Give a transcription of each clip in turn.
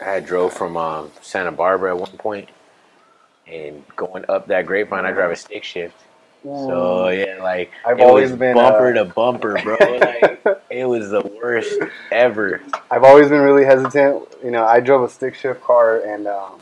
I drove from um, Santa Barbara at one point, and going up that grapevine, I drive a stick shift. So yeah, like I've always been, bumper uh, to bumper, bro. Like it was the worst ever. I've always been really hesitant. You know, I drove a stick shift car, and um,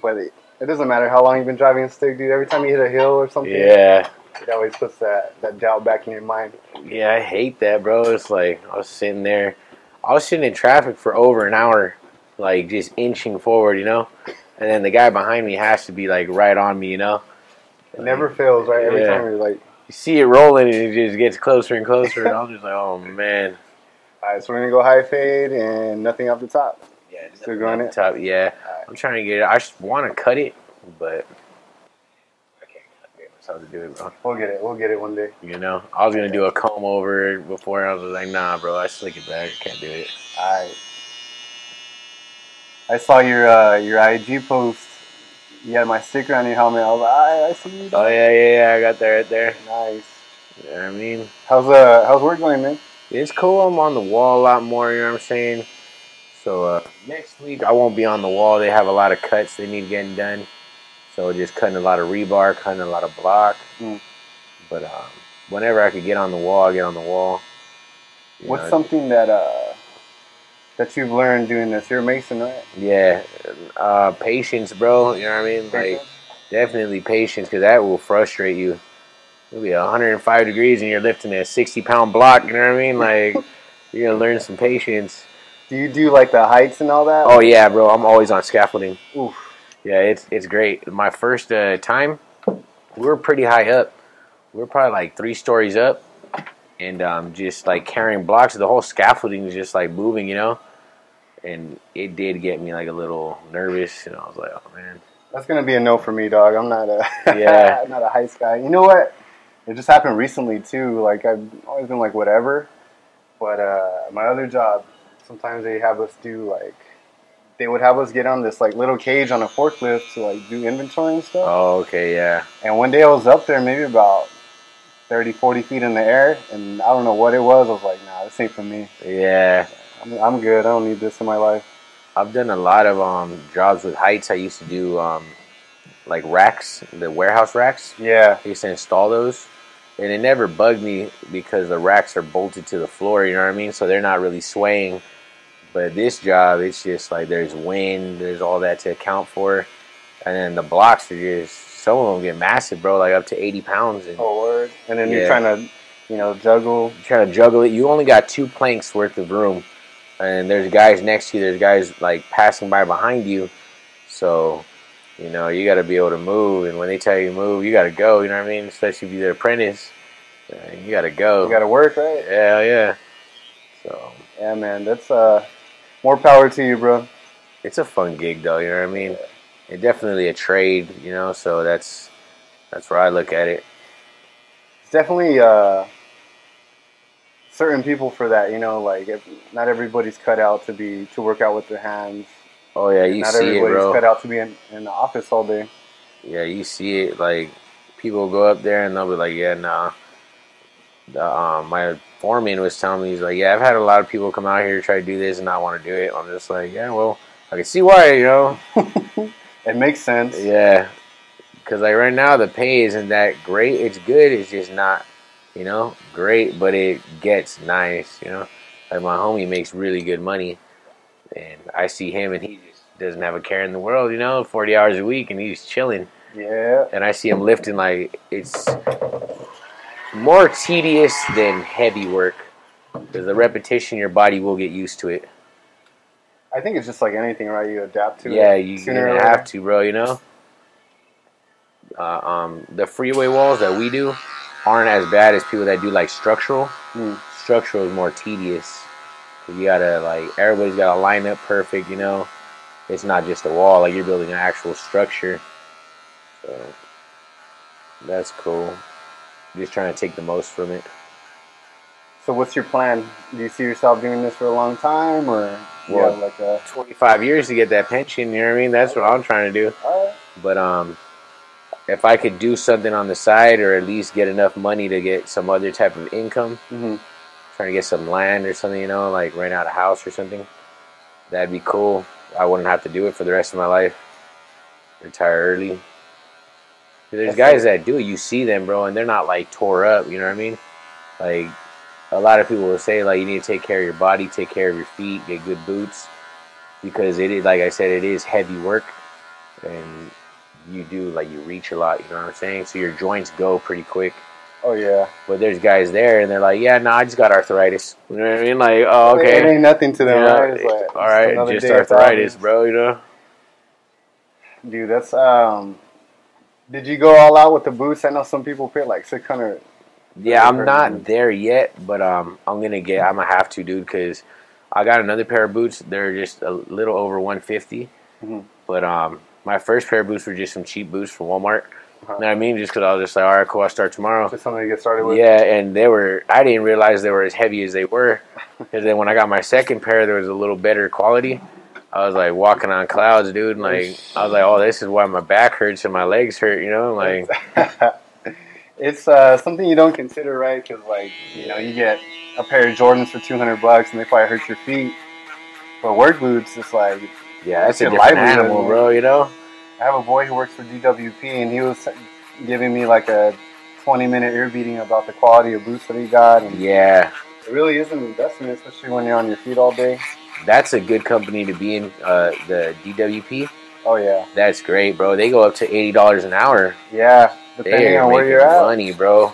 but it, it doesn't matter how long you've been driving a stick, dude. Every time you hit a hill or something, Yeah, it always puts that, that doubt back in your mind. yeah, I hate that, bro. It's like I was sitting there, I was sitting in traffic for over an hour, like just inching forward, you know, and then the guy behind me has to be like right on me, you know. It never fails, right? Every Yeah. time you're like, You see it rolling, and it just gets closer and closer, and I'm just like, oh man. all right, so we're gonna go high fade and nothing off the top. Yeah, Still going it? top. Yeah, Alright. I'm trying to get it. I just want to cut it, but I can't get myself to do it, bro. We'll get it. We'll get it one day. You know, I was gonna do a comb over before. I was like, nah, bro, I slick it back. I can't do it. All right. I saw your uh, your IG post. You had my sticker on your helmet. I was like, all right, I see you. Oh yeah, yeah, yeah. I got that right there. Nice. You know what I mean, How's uh how's work going, man? it's cool. I'm on the wall a lot more. You know what I'm saying? So uh, next week I won't be on the wall. They have a lot of cuts they need getting done. So just cutting a lot of rebar, cutting a lot of block. Mm. But um, whenever I could get on the wall, I get on the wall. You What's know, something that uh that you've learned doing this? You're a mason, right? Yeah, uh, patience, bro. You know what I mean? Like definitely patience, because that will frustrate you. It'll be 105 degrees and you're lifting a 60 pound block. You know what I mean? Like you're gonna learn some patience. Do you do like the heights and all that? Oh yeah, bro. I'm always on scaffolding. Oof. Yeah, it's it's great. My first uh, time, we were pretty high up. We were probably like three stories up, and um, just like carrying blocks. The whole scaffolding is just like moving, you know. And it did get me like a little nervous, and I was like, "Oh man." That's gonna be a no for me, dog. I'm not a Yeah. I'm not a heights guy. You know what? It just happened recently too. Like I've always been like whatever, but uh, my other job, sometimes they have us do like they would have us get on this like little cage on a forklift to like do inventory and stuff. Oh, okay, yeah. And one day I was up there, maybe about 30, 40 feet in the air, and I don't know what it was. I was like, nah, this ain't for me. Yeah. I'm, I'm good. I don't need this in my life. I've done a lot of um, jobs with heights. I used to do um, like racks, the warehouse racks. Yeah. I used to install those, and it never bugged me because the racks are bolted to the floor. You know what I mean? So they're not really swaying. But this job, it's just like there's wind, there's all that to account for, and then the blocks are just some of them get massive, bro, like up to 80 pounds. And Oh, word. And then you're trying to, you know, juggle. you try to juggle it. You only got two planks worth of room, and there's guys next to you. There's guys like passing by behind you, so you know you got to be able to move. And when they tell you move, you got to go. You know what I mean? Especially if you're the apprentice, you got to go. You got to work, right? yeah, yeah. So Yeah, man. That's uh, more power to you, bro. it's a fun gig, though. You know what I mean? It's definitely a trade, you know. So that's that's where I look at it. It's definitely uh, certain people for that. You know, like if, not everybody's cut out to be to work out with their hands. Oh yeah, you not see it, everybody's bro. cut out to be in, in the office all day. Yeah, you see it. Like people go up there and they'll be like, "Yeah, nah." The, um, my foreman was telling me he's like, "Yeah, I've had a lot of people come out here to try to do this and not want to do it." I'm just like, "Yeah, well, I can see why, you know." It makes sense. yeah, because like right now the pay isn't that great. It's good. It's just not, you know, great, but it gets nice. You know, like my homie makes really good money, and I see him and he just doesn't have a care in the world. You know, forty hours a week and he's chilling Yeah. and I see him lifting like it's more tedious than heavy work because the repetition, your body will get used to it. I think it's just like anything, right? You adapt to Yeah, it. you, you're or gonna have to, bro. You know, uh, um, the freeway walls that we do aren't as bad as people that do like structural. Mm. Structural is more tedious. You gotta like everybody's gotta line up perfect. You know, it's not just a wall. Like you're building an actual structure. So that's cool. Just trying to take the most from it. So what's your plan? Do you see yourself doing this for a long time, or Well- like a? 25 years to get that pension. You know what I mean? That's what I'm trying to do. But um, if I could do something on the side, or at least get enough money to get some other type of income, hmm trying to get some land or something, you know, like rent out a house or something, that'd be cool. I wouldn't have to do it for the rest of my life. Retire early. There's guys that do it. You see them, bro, and they're not like tore up. You know what I mean? Like a lot of people will say, like you need to take care of your body, take care of your feet, get good boots, because it is like I said, it is heavy work, and you do like you reach a lot. You know what I'm saying? So your joints go pretty quick. Oh yeah. But there's guys there, and they're like, "Yeah, no, I just got arthritis." You know what I mean? Like, oh, okay, It ain't nothing to them, know, right? It's like, all right, just arthritis, bro. You know? Dude, that's um. Did you go all out with the boots? I know some people pay like six hundred. Yeah, I'm not there yet, but um, I'm gonna get. I'm gonna have to, dude, because I got another pair of boots. They're just a little over 150, Mhm. but um, my first pair of boots were just some cheap boots from Walmart. Uh-huh. You know what I mean? Just because I was just like, all right, cool, I start tomorrow. Just something to get started with. Yeah, and they were. I didn't realize they were as heavy as they were. Because then when I got my second pair, there was a little better quality. I was like walking on clouds, dude. And like I was like, oh, this is why my back hurts and my legs hurt. You know, like it's uh, something you don't consider, right? Because like you know, you get a pair of Jordans for two hundred bucks, and they probably hurt your feet. But work boots, it's like yeah, that's a different animal, bro. You know. I have a boy who works for DWP, and he was giving me like a twenty minute ear beating about the quality of boots that he got, and Yeah, it really is an investment, especially when you're on your feet all day. that's a good company to be in. Uh, the DWP. Oh yeah, That's great, bro. They go up to eighty dollars an hour. yeah. Depending They're on where making you're at. money, bro.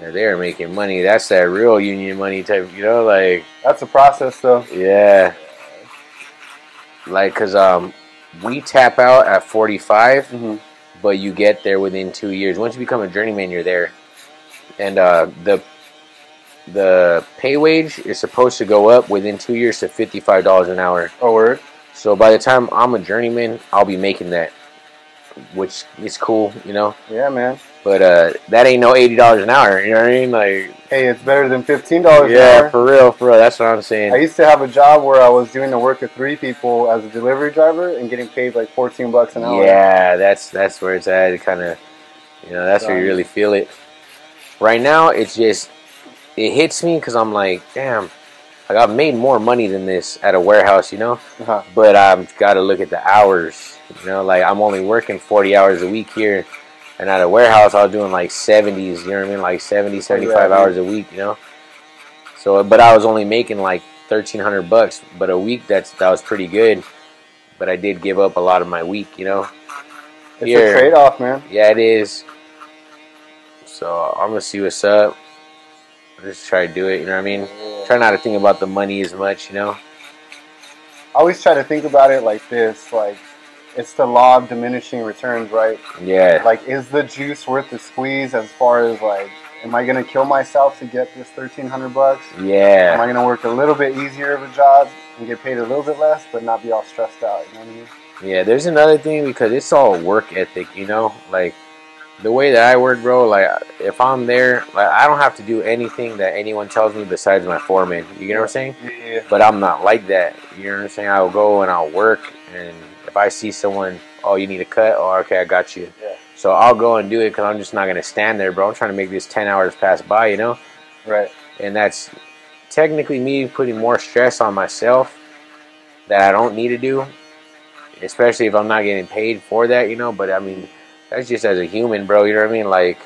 Yeah, they're making money. That's that real union money type. You know, like. That's a process, though. Yeah. Like, cause um, we tap out at 45, hmm but you get there within two years. Once you become a journeyman, you're there, and uh, the the pay wage is supposed to go up within two years to fifty five dollars an hour. Oh, word. So by the time I'm a journeyman, I'll be making that, which is cool, you know. Yeah, man. But uh, that ain't no eighty dollars an hour. You know what I mean? Like, Hey, it's better than fifteen dollars an hour. yeah, for real, for real. That's what I'm saying. I used to have a job where I was doing the work of three people as a delivery driver and getting paid like fourteen bucks an hour. Yeah, that's that's where it's at. It kind of, you know, that's where you really feel it. Right now, it's just it hits me because I'm like, damn, like I've made more money than this at a warehouse, you know. Uh-huh. But I've got to look at the hours, you know. Like I'm only working 40 hours a week here, and at a warehouse, I was doing like 70s. You know what I mean? Like 70, 75 yeah. hours a week, you know. So, but I was only making like 1300 bucks, but a week that's that was pretty good. But I did give up a lot of my week, you know. It's Here. a trade off, man. Yeah, it is. So I'm gonna see what's up. Just try to do it. You know what I mean? Try not to think about the money as much. You know? I always try to think about it like this, like it's the law of diminishing returns, right? Yeah. Like, is the juice worth the squeeze as far as like, am I gonna kill myself to get this thirteen hundred bucks? Yeah. Am I gonna work a little bit easier of a job and get paid a little bit less, but not be all stressed out? You know what I mean? Yeah. There's another thing because it's all work ethic. You know, like the way that I work, bro. Like if I'm there, like I don't have to do anything that anyone tells me besides my foreman. You get what I'm saying? Yeah. But I'm not like that. You know what I'm saying? I'll go and I'll work, and if I see someone, oh, you need a cut, oh, okay, I got you. Yeah. So I'll go and do it because I'm just not gonna stand there, bro. I'm trying to make this 10 hours pass by, you know, Right. and that's technically me putting more stress on myself that I don't need to do, especially if I'm not getting paid for that, you know. But I mean, that's just as a human, bro. You know what I mean? Like,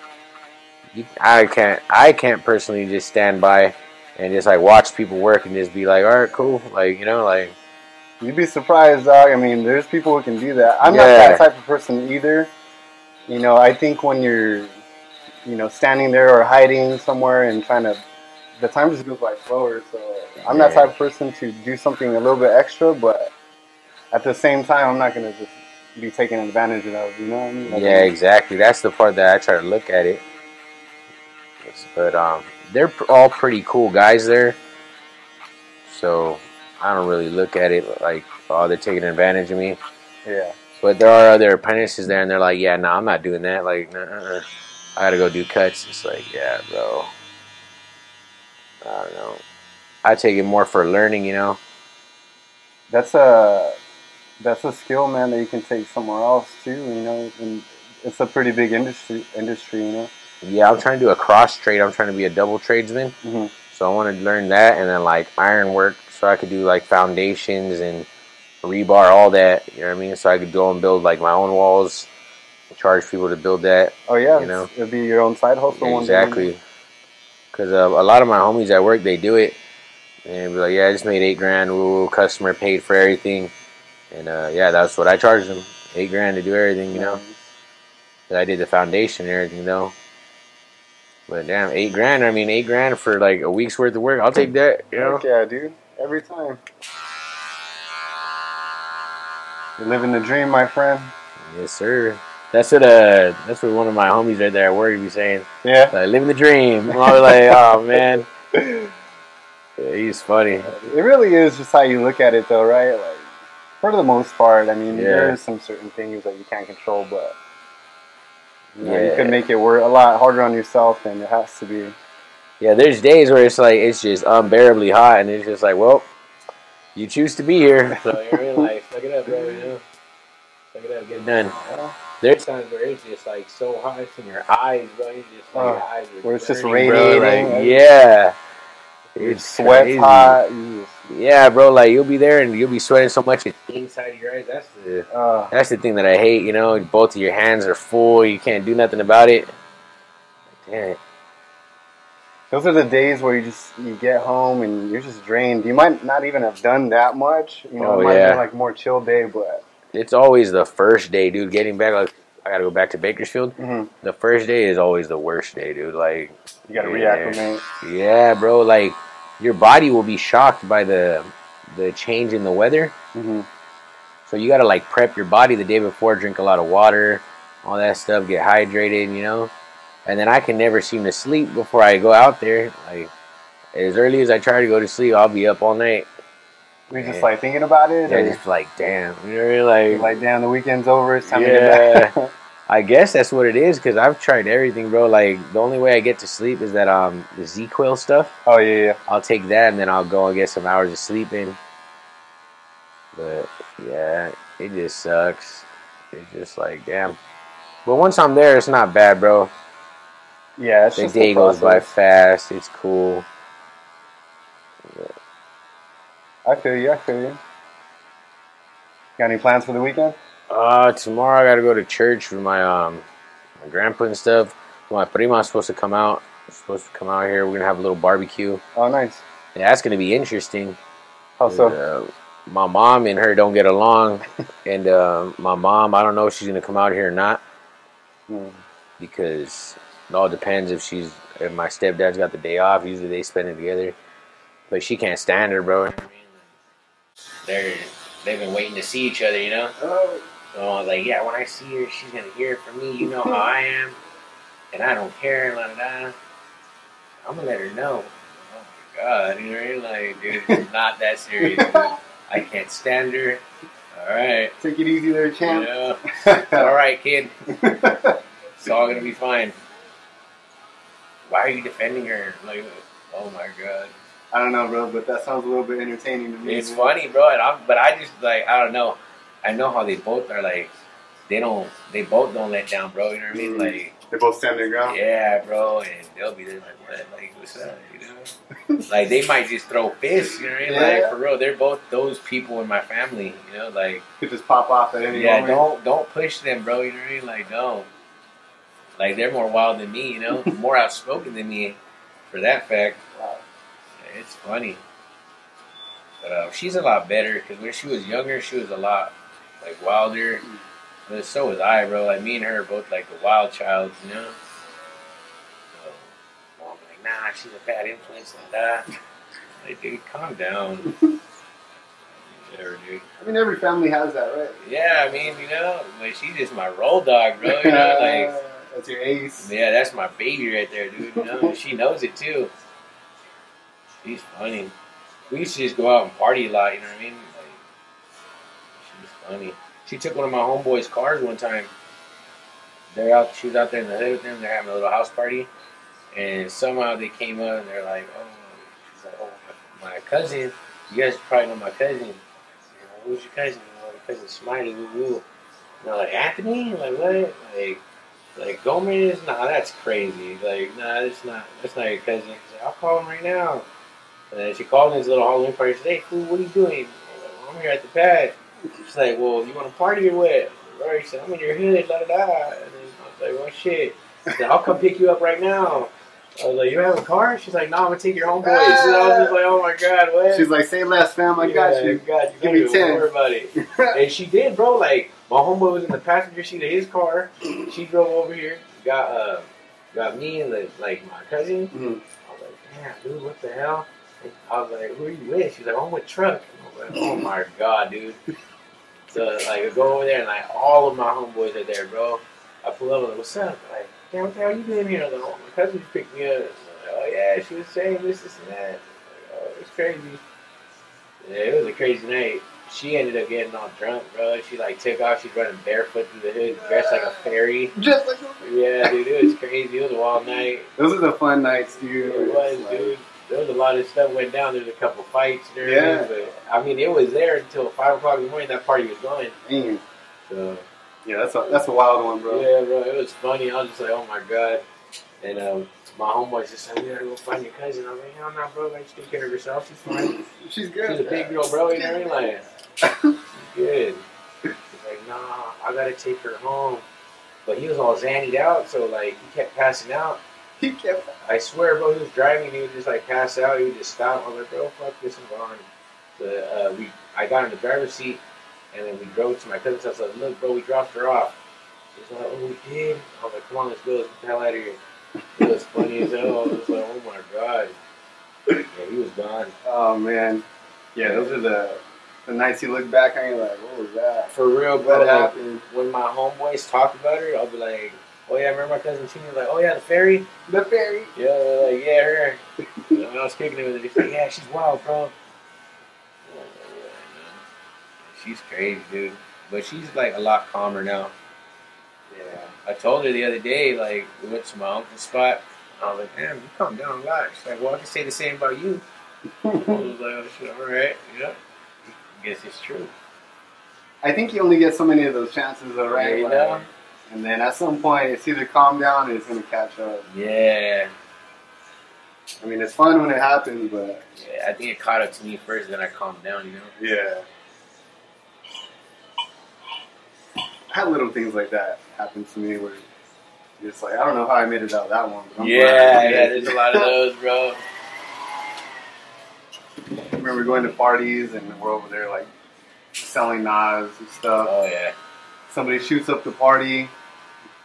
you, I can't, I can't personally just stand by and just like watch people work and just be like, all right, cool, like you know, like You'd be surprised, dog. I mean, there's people who can do that. I'm not that type of person either. You know, I think when you're, you know, standing there or hiding somewhere and trying to, the time just goes by slower. So I'm that type of person to do something a little bit extra, but at the same time, I'm not gonna just be taken advantage of. You know what I mean? Like, Yeah, exactly. That's the part that I try to look at it. But um, they're all pretty cool guys there. So I don't really look at it like, oh, they're taking advantage of me. Yeah. But there are other apprentices there, and they're like, yeah, no, I'm not doing that. Like, nah, uh-uh. I gotta go do cuts. It's like, yeah, bro. I don't know. I take it more for learning, you know. That's a that's a skill, man, that you can take somewhere else too. You know, and it's a pretty big industry. Industry, you know. Yeah, I'm trying to do a cross trade. I'm trying to be a double tradesman. hmm So I want to learn that and then like iron work so I could do like foundations and rebar, all that. You know what I mean? So I could go and build like my own walls, charge people to build that. Oh yeah, You know? it'd be your own side hustle. one day. Exactly. Because uh, a lot of my homies at work, they do it. And be like, yeah, I just made eight grand. Ooh, customer paid for everything. And uh, yeah, that's what I charged them. Eight grand to do everything, you know. 'Cause I did the foundation and everything, know. But damn, eight grand. I mean, eight grand for like a week's worth of work. I'll take that, you know. Heck yeah, dude. Every time. You're living the dream, my friend. Yes, sir. That's what uh, that's what one of my homies right there at work be saying. Yeah. Like living the dream. I was like, oh man, yeah, he's funny. It really is just how you look at it, though, right? Like, for the most part, I mean, Yeah. there is some certain things that you can't control, but you, know, you Yeah. could make it work a lot harder on yourself than it has to be. Yeah, there's days where it's like it's just unbearably hot, and it's just like, well, you choose to be here, so you're in like, suck it up, bro. You know, suck it up, get it done. There's times where it's just like so hot it's in your eyes, bro. You just like, Oh, your eyes are where it's just burning, bro. radiating. Like, yeah, it's sweat crazy. hot. Yeah, bro. Like you'll be there and you'll be sweating so much it's inside of your eyes. That's the uh, that's the thing that I hate. You know, both of your hands are full. You can't do nothing about it. Damn it. Those are the days where you just you get home and you're just drained. You might not even have done that much. You know, Oh, it might yeah. be like more chill day, but It's always the first day, dude. Getting back, like I gotta go back to Bakersfield. mhm, The first day is always the worst day, dude. Like, you gotta Yeah. reacclimate. yeah, bro. Like, your body will be shocked by the the change in the weather. hmm So you gotta like prep your body the day before, drink a lot of water, all that stuff, get hydrated, you know. And then I can never seem to sleep before I go out there. Like, as early as I try to go to sleep, I'll be up all night. We're just like thinking about it. Yeah, or just like, damn, you know, like, like, damn, the weekend's over. It's time to get back. I guess that's what it is because I've tried everything, bro. Like the only way I get to sleep is that um the ZzzQuil stuff. oh yeah, yeah. I'll take that and then I'll go and get some hours of sleep in. But yeah, it just sucks. It's just like damn. But once I'm there, it's not bad, bro. Yeah, it's The day goes by fast. It's cool. I feel you. I feel you. Got any plans for the weekend? Uh, tomorrow I gotta go to church with my um my grandpa and stuff. My prima's supposed to come out. Supposed to come out here. We're gonna have a little barbecue. Oh, nice. Yeah, that's gonna be interesting. How so? Uh, my mom and her don't get along, and uh, my mom, I don't know if she's gonna come out here or not Hmm. because it all depends if she's if my stepdad's got the day off. Usually they spend it together, but she can't stand her, bro. They're they've been waiting to see each other, you know. Oh, So I was like, yeah, when I see her, she's gonna hear it from me. You know how I am, and I don't care. La, da, da. I'm gonna let her know. Oh my god, you know, like, dude, it's not that serious. I can't stand her. All right, take it easy there, you champ. know, all right, kid. It's all gonna be fine. Why are you defending her? Like, oh my god. I don't know, bro, but that sounds a little bit entertaining to me. It's man. funny, bro. And I'm, but I just like I don't know. I know how they both are like. They don't. They both don't let down, bro. You know what I mean? Mm. Like, They both stand their ground. yeah, bro. And they'll be there like, what? Like, what's up? You know? like they might just throw fists. You know what I mean? Yeah. Like for real, they're both those people in my family. You know, like Could just pop off at any yeah, moment. don't don't push them, bro. You know what I mean? Like don't. Like they're more wild than me. You know, more outspoken than me. For that fact. Wow. It's funny. But uh, she's a lot better because when she was younger, she was a lot like wilder. But so was I, bro. Like me and her are both like the wild child, you know. So I'm like, nah, she's a bad influence like that. Like, dude, calm down. Whatever, dude. I mean, every family has that, right? Yeah, I mean, you know, like she's just my roll dog, bro. You know, like that's your ace. yeah, that's my baby right there, dude. You know, she knows it too. She's funny. We used to just go out and party a lot. You know what I mean? Like, she's funny. She took one of my homeboys' cars one time. They're out. She was out there in the hood with them. They're having a little house party, and somehow they came up and they're like, "Oh, she's like, oh, my, cousin. You guys probably know my cousin. Who's your cousin? You know, my cousin Smiley. Woo woo." And I'm like, Anthony? Like what? Like. Like Gomez? Nah, that's crazy. Like, nah, that's not that's not your cousin. Like, I'll call him right now. And then she called his little Halloween party. She said, Hey fool, what are you doing? I'm here at the pad. She's like, well, you want to party or what? Rory said, I'm in your hood, da da da. And then I was like, well, shit. She said, I'll come pick you up right now. I was like, you have a car? She's like, no, I'm gonna take your homeboys. And I was just like, oh my god, what? She's like, say less, fam. I got you. Got you. Give me got 10. Don't worry about it. and she did, bro. Like my homeboy was in the passenger seat of his car. She drove over here, got uh, got me and the, like my cousin. Mhm. I was like, damn, dude, what the hell? And I was like, who are you with? She's like, I'm with truck. I was like, oh my god, dude. So like, I go over there and like all of my homeboys are there, bro. I pull up and like, what's up? Like, damn, what the hell you doing here? I was like, oh, my cousin picked me up. Like, oh yeah, she was saying this, this, and that. Like, oh, it's crazy. Yeah, it was a crazy night. She ended up getting all drunk, bro. She like took off. She's running barefoot through the hood, dressed like a fairy. Just like a Yeah, dude, it was crazy. It was a wild night. those are the fun nights, dude. It was, like- dude. There was a lot of stuff went down. There was a couple fights and everything. Yeah. But I mean, it was there until five o'clock in the morning. That party was going. Man. So Yeah, that's a that's a wild one, bro. yeah, bro, it was funny. I was just like, oh my god. And um, my homeboys just said, we gotta go find your cousin. I was like, no, bro. Like, she's taking care of herself. She's fine. She's good. She's a big girl, bro. You know what I mean? Like, she's good. He's like, nah, I gotta take her home. But he was all zannied out, so like he kept passing out. he kept. I swear, bro, he was driving. He would just like pass out. He would just stop. I was like, bro, fuck this, I'm gone. So uh, we, I got in the driver's seat, and then we drove to my cousin's house. I was like, look, bro, we dropped her off. He's like, oh, we did. I was like, come on, let's go. Let's get the hell out of here. It was funny as hell. I was like, oh my god. Yeah, he was gone. Oh man. Yeah, those are the the nights you look back and you're like, what was that? For real, bro. What happened? when my homeboys talk about her, I'll be like, oh yeah, I remember my cousin Tina? Like, oh yeah, the fairy. The fairy. Yeah, they're like, yeah, her. And I was kicking it with her, they said, yeah, she's wild, bro. I'm like, "Yeah, I know." She's crazy, dude. But she's like a lot calmer now. Yeah. I told her the other day, like, we went to my uncle's spot. I was like, damn, you calm down a lot. She's like, well, I can say the same about you. I was like, oh, shit, all right, yeah. I guess it's true. I think you only get so many of those chances, though, right? Yeah, you Like, know? And then at some point, it's either calm down or it's gonna catch up. Yeah. I mean, it's fun when it happens, but Yeah, I think it caught up to me first, then I calmed down, you know? yeah. I had little things like that happen to me where you're just like, I don't know how I made it out of that one. But I'm Yeah, yeah, there's a lot of those, bro. I remember going to parties and we're over there like selling knives and stuff. Oh, yeah. Somebody shoots up the party.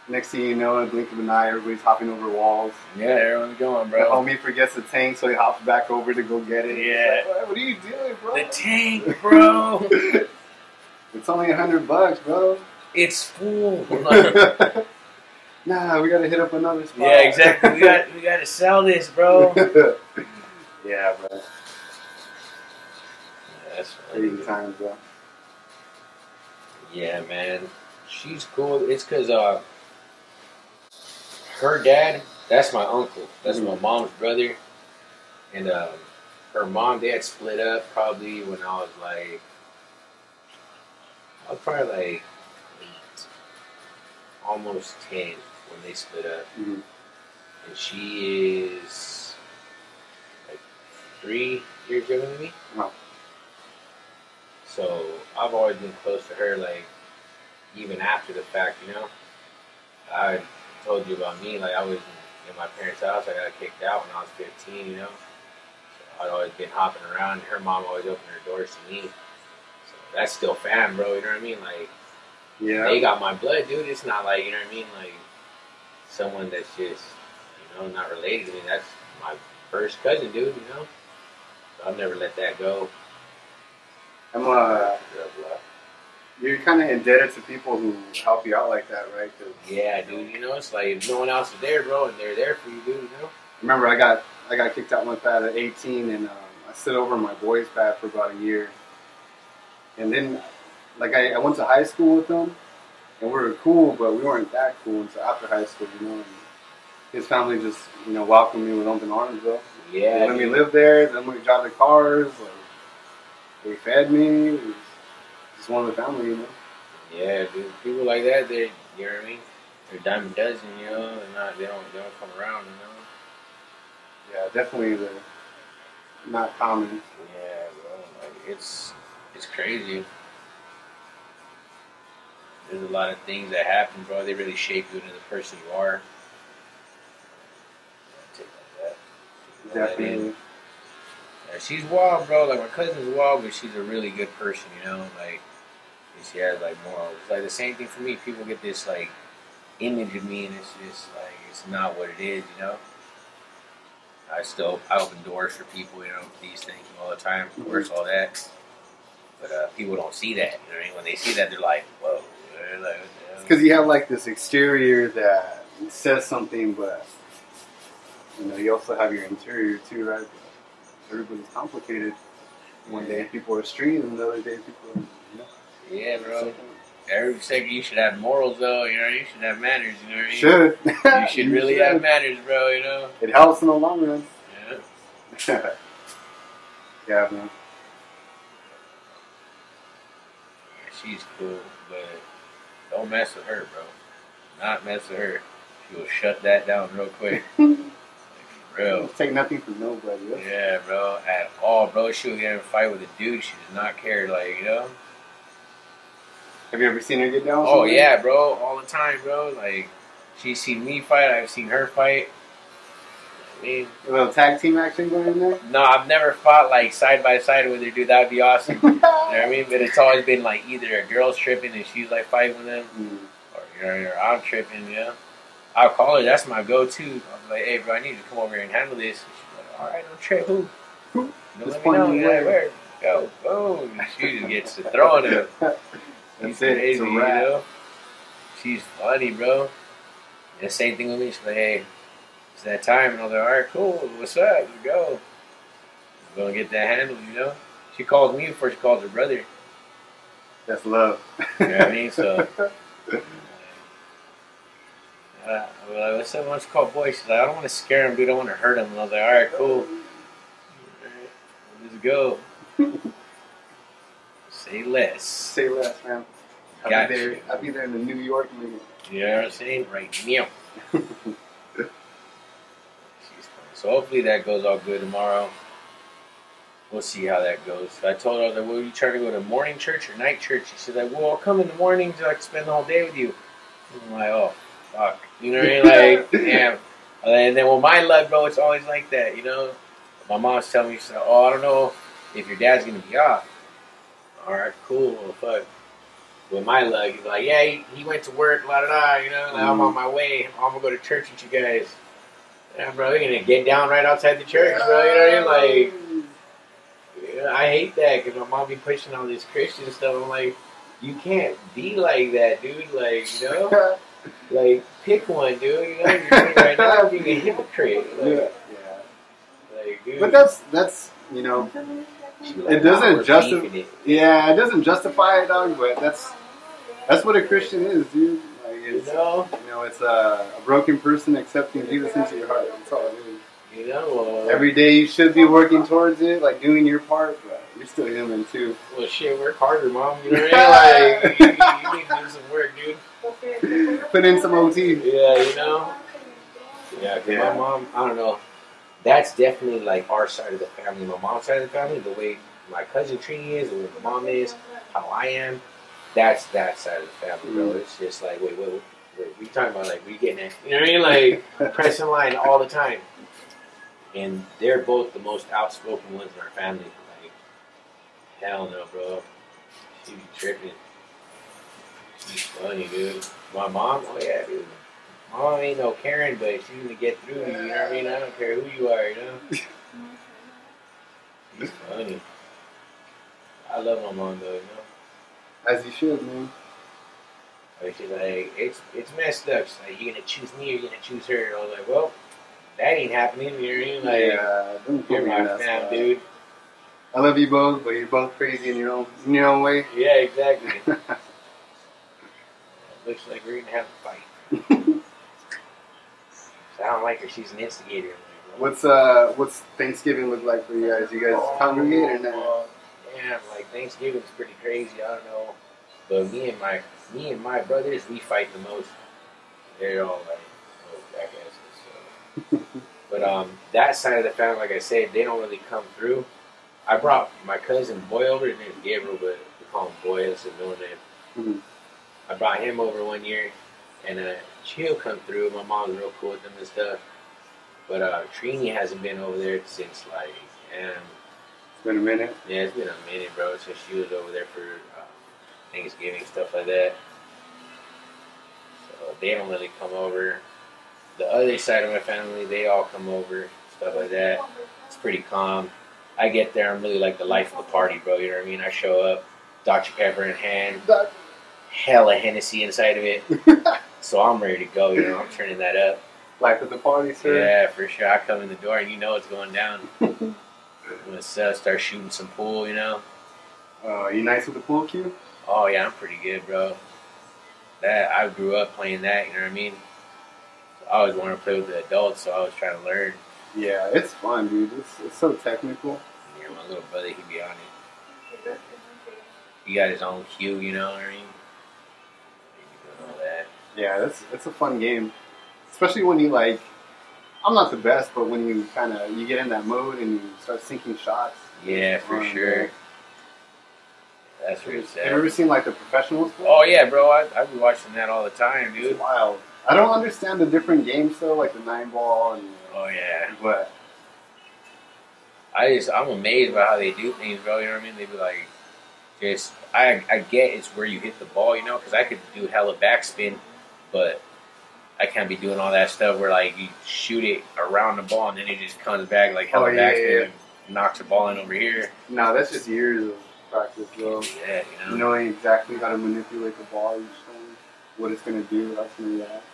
Next thing you know, in a blink of an eye, everybody's hopping over walls. Yeah, everyone's going, bro. The homie forgets the tank, so he hops back over to go get it. Yeah. Like, what are you doing, bro? The tank, bro. it's only a hundred bucks, bro. It's full. nah, we gotta hit up another spot. yeah, exactly. We got we got to sell this, bro. yeah, bro. That's funny. times, bro. Yeah, man. She's cool. It's because uh, her dad, that's my uncle. That's my mom's brother. And um, her mom, they had split up probably when I was like, I was probably like almost 10 when they split up. Mhm. And she is like three years younger than me. Wow. So I've always been close to her, like even after the fact, you know. I told you about me, like I was in my parents' house. I got kicked out when I was 15, you know. So I'd always been hopping around. Her mom always opened her doors to me. So that's still fam, bro. You know what I mean? Like Yeah. they got my blood, dude. It's not like you know what I mean, like someone that's just you know not related to me. That's my first cousin, dude. You know, so I'll never let that go. I'm uh, you're kind of indebted to people who help you out like that, right? Yeah, dude. You know, it's like if no one else is there, bro, and they're there for you, dude. You know. remember, I got I got kicked out one pad at 18, and um, I stood over my boys' pad for about a year. And then, like, I, I went to high school with them, and we were cool, but we weren't that cool until after high school, you know. And his family just, you know, welcomed me with open arms, bro. Yeah. Let me dude. live there. Then we drive the cars. Like, they fed me. It was just one of the family, you know. Yeah, dude. People like that, they, you know what I mean? They're dime dozen, you know. They're not. They don't. They don't come around, you know. Yeah, definitely the not common. Yeah, bro. Like it's it's crazy. There's a lot of things that happen, bro. They really shape you into the person you are. Like that. Let that in. Definitely. Yeah, she's wild, bro. Like my cousin's wild, but she's a really good person, you know. Like she has like morals. It's like the same thing for me. People get this like image of me, and it's just like it's not what it is, you know. I still I open doors for people, you know, these things all the time, of course, all that. But uh, people don't see that. You know what I mean? When they see that, they're like, "Whoa!" Because you have like this exterior that says something, but you know you also have your interior too, right? Everybody's complicated. One day people are street, and the other day people are. You know, Yeah, bro. Every second you should have morals, though. You know, you should have manners. You know what I mean? Should You should really have manners, bro. You know. It helps in the long run. Yeah. yeah, man. She's cool, but don't mess with her, bro. Not mess with her. She will shut that down real quick. Like, real. Take nothing from nobody. That's- Yeah, bro. At all, bro. She'll get in a fight with a dude. She does not care, like, you know? Have you ever seen her get down? Oh, somewhere? yeah, bro. All the time, bro. Like, she's seen me fight. I've seen her fight. Mean, A little tag team action going in there. no, I've never fought, like, side by side with her, dude. That would be awesome. You know what I mean? But it's always been, like, either a girl's tripping and she's, like, fighting with them. Mm. or you know, or I'm tripping, you know. I'll call her. That's my go-to. I'm like, hey, bro, I need to come over here and handle this. She's like, all right, no trip. Who? Who? You know, Just let me know. Yeah, where. Go, boom. She just gets to throwing it. That's She's it. crazy, It's a you know. She's funny, bro. And the same thing with me. She's like, hey, it's that time. And I was like, all right, cool. What's up? Let's go. We're gonna get that handled, you know. She calls me before she calls her brother. That's love. You know what I mean? So. Uh, I was like, what's up? What's called boy? She's like, I don't want to scare him, dude. I don't want to hurt him. And I was like, all right, cool. Let's go. Say less. Say less, man. I'll Gotcha. be there. I'll be there in the New York minute. You know what I'm saying? Right now. So hopefully that goes all good tomorrow. We'll see how that goes. I told her, that like, well, you trying to go to morning church or night church? She said, like, well, I'll come in the morning so I can spend the whole day with you. I'm like, oh, fuck. You know what I mean? Like, damn. And then with my luck, bro, it's always like that, you know? My mom's telling me, she said, oh, I don't know if your dad's going to be off. All right, cool. Well, fuck. With my luck, he's like, yeah, he, he went to work, la da da, you know? Like, I'm mm-hmm. on my way. I'm going to go to church with you guys. Yeah, bro, you're to get down right outside the church, bro. You know what I mean? Like, yeah, I hate that because my mom be pushing all this Christian stuff. I'm like, you can't be like that, dude. Like, you know, like pick one, dude. You know, you're right now being a hypocrite. yeah. Like, yeah. like, dude. But that's that's you know it doesn't justify- yeah it doesn't justify it, dog. But that's that's what a Christian is, dude. You know, you know it's a, a broken person accepting Jesus into your heart. That's all it is. you know. Uh, Every day you should be working towards it, like doing your part, but you're still human too. well, shit, work harder, mom. You know what I mean? Like, you, you need to do some work, dude. Put in some OT. Yeah, you know. Yeah, Yeah. my mom, I don't know. That's definitely like our side of the family. My mom's side of the family, the way my cousin Trini is, the way my mom is, how I am. That's that side of the family, bro. Mm. It's just like, wait, wait, wait, wait we talking about like we getting it? You know what I mean? Like pressing line all the time. And they're both the most outspoken ones in our family. Like, hell no, bro. She be tripping. She's funny, dude. My mom, oh yeah, dude. Mom ain't no Karen, but she's gonna get through to you. You know what I mean? I don't care who you are, you know. She's funny. I love my mom though, you know. As you should, man. Like she's like, it's it's messed up. She's like, you gonna choose me or you gonna choose her? And I was like, well, that ain't happening. You know what I mean? Like, yeah, don't put you're in my that fam, spot. dude. I love you both, but you're both crazy in your own in your own way. Yeah, exactly. Looks like we're gonna have a fight. So I don't like her. She's an instigator. Like, what's uh what's Thanksgiving look like for you guys? You guys congregate or not? Damn, like Thanksgiving's pretty crazy. I don't know, but me and my me and my brothers, we fight the most. They're all like oh jackasses. So. but um, that side of the family, like I said, they don't really come through. I brought my cousin Boy over. His name's Gabriel, but we call him Boy. That's his middle name. Mhm. I brought him over one year, and uh, Chill come through. My mom's real cool with him and stuff. But uh, Trini hasn't been over there since like, and It's been a minute. yeah, it's been a minute, bro. Since she was over there for uh, Thanksgiving stuff like that. So they don't really come over. The other side of my family, they all come over, stuff like that. It's pretty calm. I get there, I'm really like the life of the party, bro. You know what I mean? I show up, Dr. Pepper in hand, hella Hennessy inside of it. So I'm ready to go, you know, I'm turning that up. Life of the party, sir. Yeah, for sure. I come in the door and you know it's going down. What's up? Start shooting some pool, you know? Uh, you nice with the pool cue? Oh yeah, I'm pretty good, bro. That I grew up playing that, you know what I mean? I always wanted to play with the adults, so I was trying to learn. Yeah, it's fun, dude. It's, it's so technical. Yeah, my little brother, he'd be on it. He got his own cue, you know what I mean? He be all that. Yeah, that's it's a fun game, especially when you like. I'm not the best, but when you kind of you get in that mode and you start sinking shots. Yeah, for Fun, sure. That's what it Have you ever seen like the professionals? play? Oh yeah, bro. I I be watching that all the time, it's dude. wild. I don't understand the different games though, like the nine ball and. Oh yeah. But I just I'm amazed by how they do things, bro. You know what I mean? They be like, just I I get it's where you hit the ball, you know, because I could do hella backspin, but I can't be doing all that stuff where like you shoot it around the ball and then it just comes back like hella Oh, yeah, backspin yeah, and knocks the ball in over here. no, that's just years of practice, bro. Yeah, you know. Knowing exactly how to manipulate the ball time, what it's gonna do, how it's gonna react.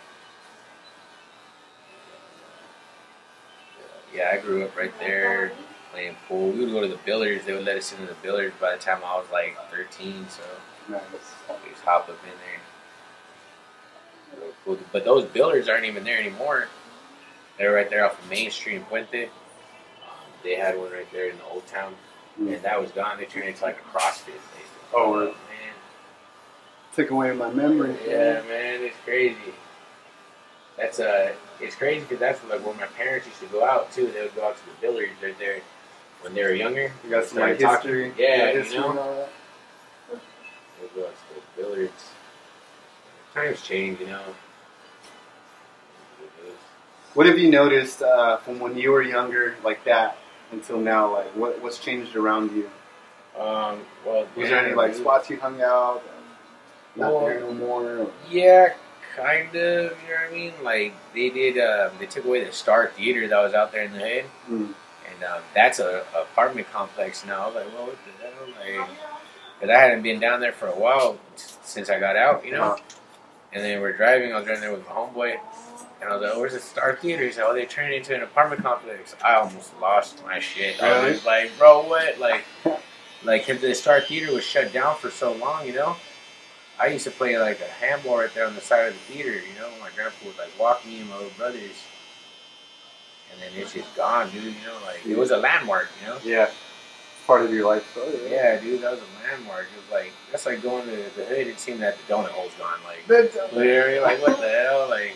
Yeah, I grew up right there playing pool. We would go to the Billards. They would let us into the Billards by the time I was like 13, so Nice. we just hop up in there. But those Billards aren't even there anymore. They're right there off of Main Street in Puente. Um, they had one right there in the old town, Mm. and that was gone. They turned it into like a CrossFit place. Oh, really? man. Took away my memory. Yeah, man, it's crazy. That's uh, it's crazy because that's like where my parents used to go out too. They would go out to the Billards right there when they were younger. You got some like Started talking- history. Yeah, you you know? and all that. They would go out to the Billards. Times change, you know. What have you noticed uh, from when you were younger, like that, until now? Like, what what's changed around you? Um, well, Was there any like spots you hung out? Not Well, there no more. or- Yeah, kind of. You know what I mean? Like they did. Um, they took away the Star Theater that was out there in the hood, Mm. and um, that's a, a apartment complex now. I was like, well, what the hell? Like, because I hadn't been down there for a while since I got out, you know. Uh-huh. And then we're driving. I was driving there with my homeboy, and I was like, oh, "Where's the Star Theater?" He said, "Oh, they turned it into an apartment complex." I almost lost my shit. I was like, "Bro, what?" Like, like if the Star Theater was shut down for so long, you know. I used to play like a handball right there on the side of the theater, you know. My grandpa would like walk me and my little brothers, and then it's just gone, dude. You know, like it was a landmark, you know. Yeah, part of your life oh, story. right? Yeah, dude, that was a landmark. It was like that's like going to the hood and seeing that the donut hole's gone. Like, But, literally, like what the hell? Like,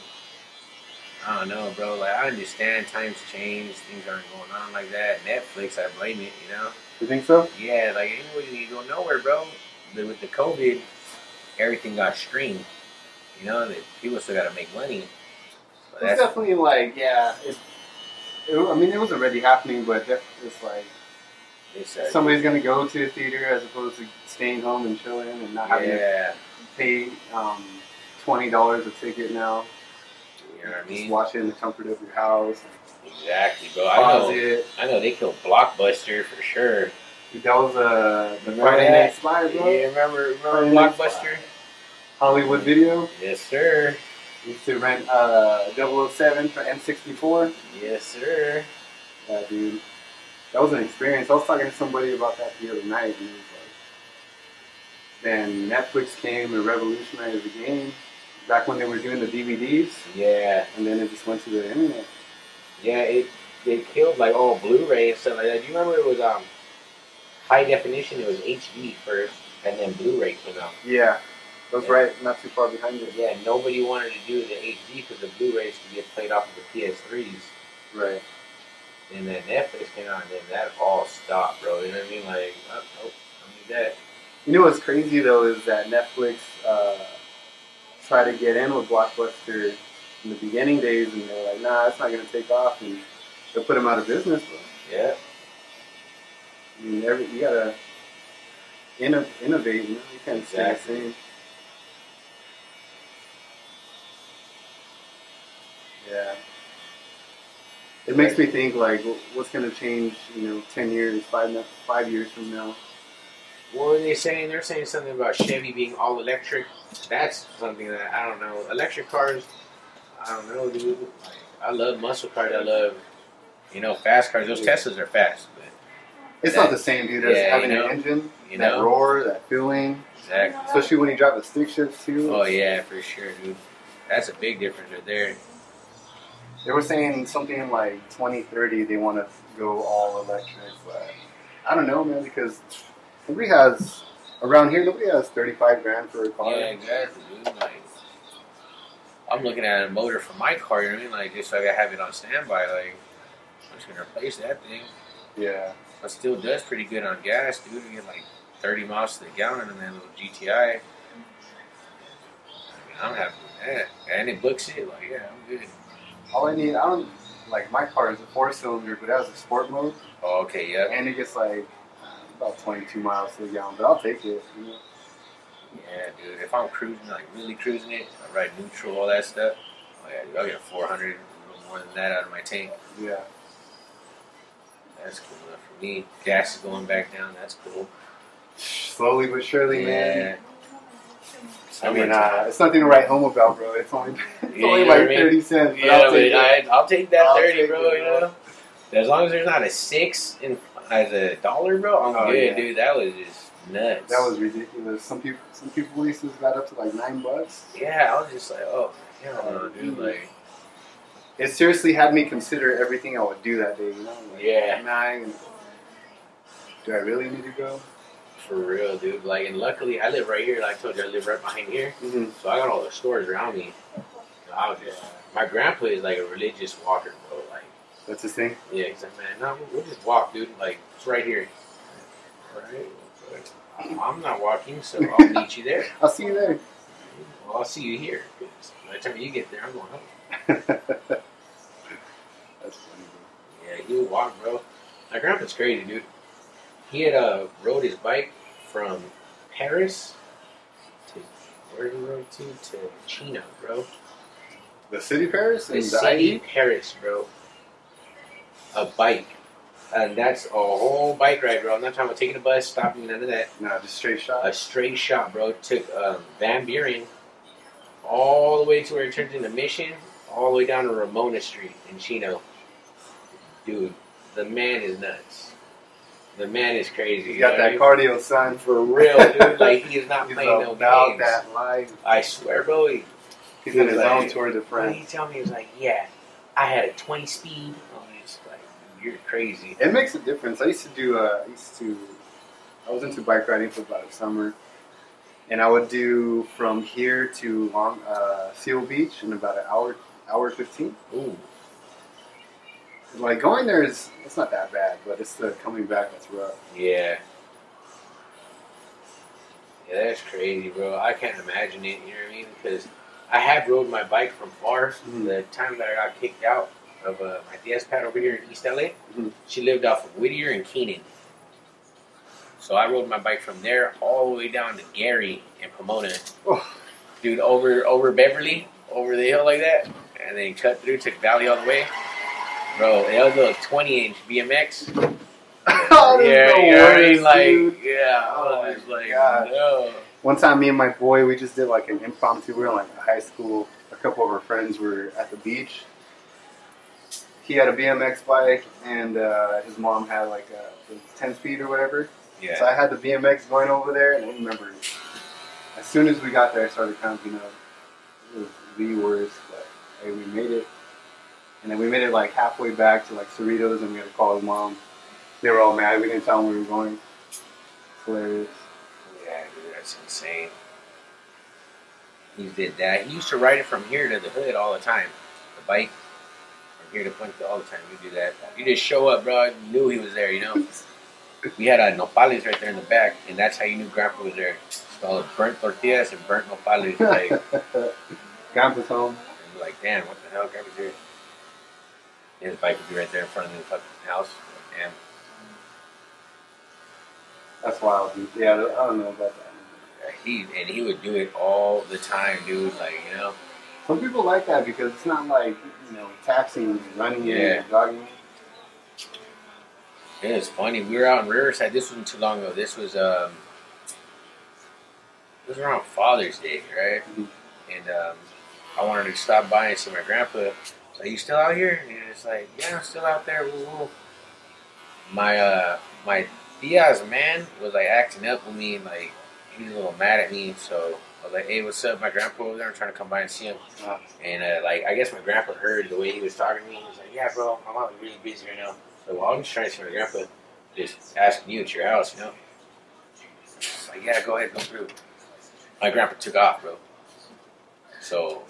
I don't know, bro. Like, I understand times change, things aren't going on like that. Netflix, I blame it. You know. you think so? Yeah, like anyway, you go nowhere, bro. But with the COVID, everything got streamed. You know, that people still got to make money. So It's that's definitely like yeah. It, it, I mean, it was already happening, but it's like uh, somebody's gonna go to the theater as opposed to staying home and chilling and not having to pay um, twenty dollars a ticket now. You know what I Just mean? watch it in the comfort of your house. Exactly, bro. I know. it. I know they killed Blockbuster for sure. That was uh, the Remember Friday? Night Spy, bro. Yeah, remember, remember Friday Blockbuster? Hollywood Video. Yes, sir. Used to rent uh, 007 for N64. Yes, sir. Yeah, dude. That was an experience. I was talking to somebody about that the other night, and it was like, then Netflix came and revolutionized the game. Back when they were doing the DVDs, Yeah, and then it just went to the internet. yeah. It they killed like all Blu-ray and stuff like that. Do you remember it was um high definition? It was HD first, and then Blu-ray came out. Yeah, that was Yeah. right, not too far behind it. Yeah, nobody wanted to do the HD because the Blu-rays could get played off of the PS3s. Right. And then Netflix came out, and then that all stopped, bro. You know what I mean? Like, oh, nope, don't need that. You know what's crazy though is that Netflix uh, try to get in with Blockbuster in the beginning days, and they're like, "Nah, it's not gonna take off," and they'll put them out of business. But, Yeah. I mean, every, you gotta inno- innovate. You, know? you can't stay the same. Yeah. It makes me think like, what's gonna change? You know, ten years, five five years from now. What are they saying? They're saying something about Chevy being all electric. That's something that I don't know. Electric cars, I don't know, dude. Like, I love muscle cars. I love, you know, fast cars. Those Teslas are fast, but It's That- not the same, dude. As Yeah, having you know. an engine, you that know, roar, that feeling, exactly. especially when you drive a stick shift too. Oh yeah, for sure, dude. That's a big difference right there. They were saying something like 2030 they want to go all electric, but I don't know, man, because nobody has around here. Nobody has 35 grand for a car. Yeah, exactly, dude. Like, I'm looking at a motor for my car. You know what I mean? Like, just so I have it on standby. Like, I'm just gonna replace that thing. Yeah. But still does pretty good on gas, dude. You get like 30 miles to the gallon and then a little GTI. I mean, I'm happy with that. And it books it. Like, yeah, I'm good. All I need, I don't like my car is a four cylinder, but it has a sport mode, Oh, okay, yeah. and it gets like about 22 miles to the gallon. But I'll take it. You know? Yeah, dude. If I'm cruising, like really cruising it, I ride neutral, all that stuff. Oh, yeah, dude, I'll get 400, a little more than that out of my tank. Yeah. That's cool enough for me. Gas is going back down. That's cool. Slowly but surely, man. I mean, uh, it's nothing to write home about, bro. It's only, it's Yeah, only like I mean? 30 cents. But Yeah, I'll take. I, I'll take that I'll 30, take bro, it, you know? As long as there's not a 6 in, as a dollar, bro, I'm Oh, good, yeah. dude. That was just nuts. That was ridiculous. Some people, some people leases got up to like nine bucks. Yeah, I was just like, oh, hell no, dude. Like, It seriously had me consider everything I would do that day. You know, like, Yeah. Nine. Do I really need to go? For real, dude. Like, and luckily, I live right here. Like I told you, I live right behind here. Mm-hmm. So I got all the stores around me. So I was just, my grandpa is like a religious walker, bro. Like, That's the thing. yeah, he's like, man, no, we'll, we'll just walk, dude. Like, it's right here. Right? I'm not walking, so I'll meet you there. I'll see you there. Well, I'll see you here. by the time you get there, I'm going home. That's funny. Yeah, he would walk, bro. My grandpa's crazy, dude. He had uh, rode his bike from Perris to where he rode to to Chino, bro. The city Perris The and the city IE? Perris, bro. A bike, and that's a whole bike ride, bro. I'm not talking about taking a bus, stopping, none of that. No, just straight shot. A straight shot, bro. Took um, Van Buren all the way to where it turns into Mission, all the way down to Ramona Street in Chino. Dude, the man is nuts. The man is crazy. You got that cardio, son. For real, dude. Like, he is not He's playing no about games. that life. I swear, bro. He, He's in his Like- own tour de France. he tell me, he was like, yeah, I had a 20 speed. Oh, it's like, you're crazy. It makes a difference. I used to do. Uh, I used to. I was into bike riding for about a summer, and I would do from here to Long uh, Seal Beach in about an hour, hour fifteen. Ooh. Like going there is it's not that bad, but it's the coming back that's rough. Yeah. Yeah, that's crazy, bro. I can't imagine it, you know what I mean? Because I have rode my bike from far. Mhm. The time that I got kicked out of uh, my DS pad over here in East LA, Mhm. she lived off of Whittier and Keenan. So I rode my bike from there all the way down to Gary and Pomona. Oh. Dude, over over Beverly, over the hill like that, and then cut through, took Valley all the way. Bro, it was a 20 inch BMX. Oh, this is yeah, the you know what I mean? Like, dude. yeah, I Oh was my like, gosh. no. One time, me and my boy, we just did like an impromptu. We were in like high school. A couple of our friends were at the beach. He had a BMX bike, and uh, his mom had like a, a 10 speed or whatever. Yeah. So I had the BMX going over there, and I remember as soon as we got there, I started cramping up. It was the worst, but hey, we made it. And then we made it like halfway back to like Cerritos, and we had to call his mom. They were all mad. We didn't tell them where we were going. It's hilarious. yeah, dude, that's insane. He did that. He used to ride it from here to the hood all the time. The bike from here to Puente all the time. You do that. You just show up, bro. You knew he was there. You know. We had a nopales right there in the back, and that's how you knew Grandpa was there. called burnt tortillas and burnt nopales. Like, Grandpa's home. I'm like, damn, what the hell, Grandpa's here? His bike would be right there in front of the fucking house. Damn. That's wild, dude. Yeah, I don't know about that. He and he would do it all the time, dude. Like, you know, Some people like that because it's not like you know taxing, running, Yeah. and jogging. it was funny. We were out in Riverside. This wasn't too long ago. This was um, it was around Father's Day, right? Mhm. And um, I wanted to stop by and see my grandpa. So, you still out here? And was like, Yeah, I'm still out there. Woo woo. My uh, my Diaz man was like acting up with me, and like he was a little mad at me. So I was like, Hey, what's up? My grandpa over there. I'm trying to come by and see him. Ah. And uh, like, I guess my grandpa heard the way he was talking to me. He was like, "Yeah, bro, I'm out really busy right now." So well, I'm just trying to see my grandpa, just asking you at your house, you know. It's like, yeah, go ahead, go through. My grandpa took off, bro. So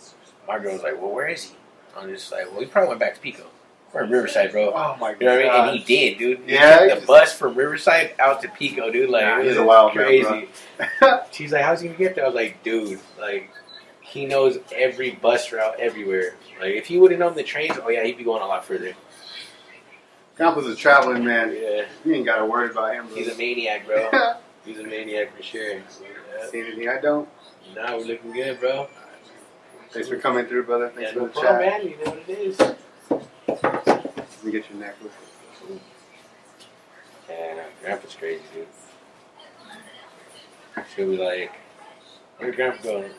my girl was like, "Well, where is he?" I'm just like, "Well, he probably went back to Pico. We're Riverside, bro." Oh my You know what I mean? god! And he did, dude. He Yeah, took the bus from Riverside out to Pico, dude. Like, Nah, it was a wild man, crazy. bro. She's like, "How's he gonna get there?" I was like, "Dude, like, he knows every bus route everywhere. Like, if he would have known the trains, oh yeah, he'd be going a lot further." Grandpa's a traveling man. Yeah, You ain't got to worry about him. Bro. he's a maniac, bro. He's a maniac for sure. Yeah. See anything I don't? Nah, we're looking good, bro. Thanks for coming through, brother. Thanks Yeah, for the chat. man. You know what it is. Let me get your necklace. Yeah, no, Grandpa's crazy, dude. She'll be like, "Where'd Grandpa go?"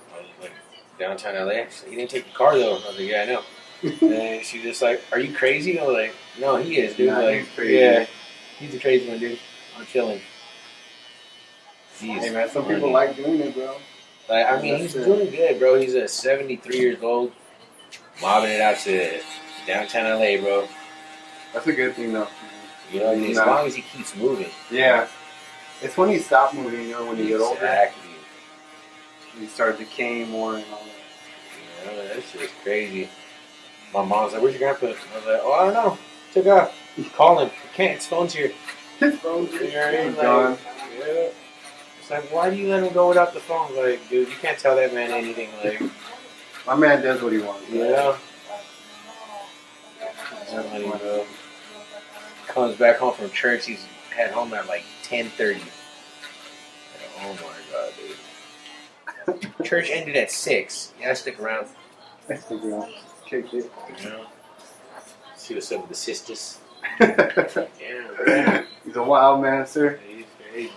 Like, "Downtown LA." She's like, "He didn't take the car though." I was like, "Yeah, I know." and she's just like, "Are you crazy?" I was like, "No, he is, dude. Nah, like, he's crazy. yeah, he's the crazy one, dude. I'm chilling." He's Hey man, some funny. people like doing it, bro. Like, I mean, he's doing good, bro. He's a 73 years old, mobbing it out to downtown LA, bro. That's a good thing, though. You know, as long as he keeps moving. Yeah. It's when you stop moving, you know, when you get older, Exactly. you start decaying more and all that. Yeah, know, that shit's crazy. My mom's like, "Where's your grandpa?" I was like, "Oh, I don't know. Took off. Call him. I can't. His phone's here." His phone's You know what I mean? he's gone. yeah. Like, why do you let him go without the phone? Like, dude, you can't tell that man anything. Like, My man does what he wants. Yeah. Somebody, bro, comes back home from church. He's had home at like ten thirty. Oh my god, dude! church ended at six. You gotta stick around. Kick it. You know. See what's up with the sisters. Yeah, man. He's a wild man, sir. He's crazy.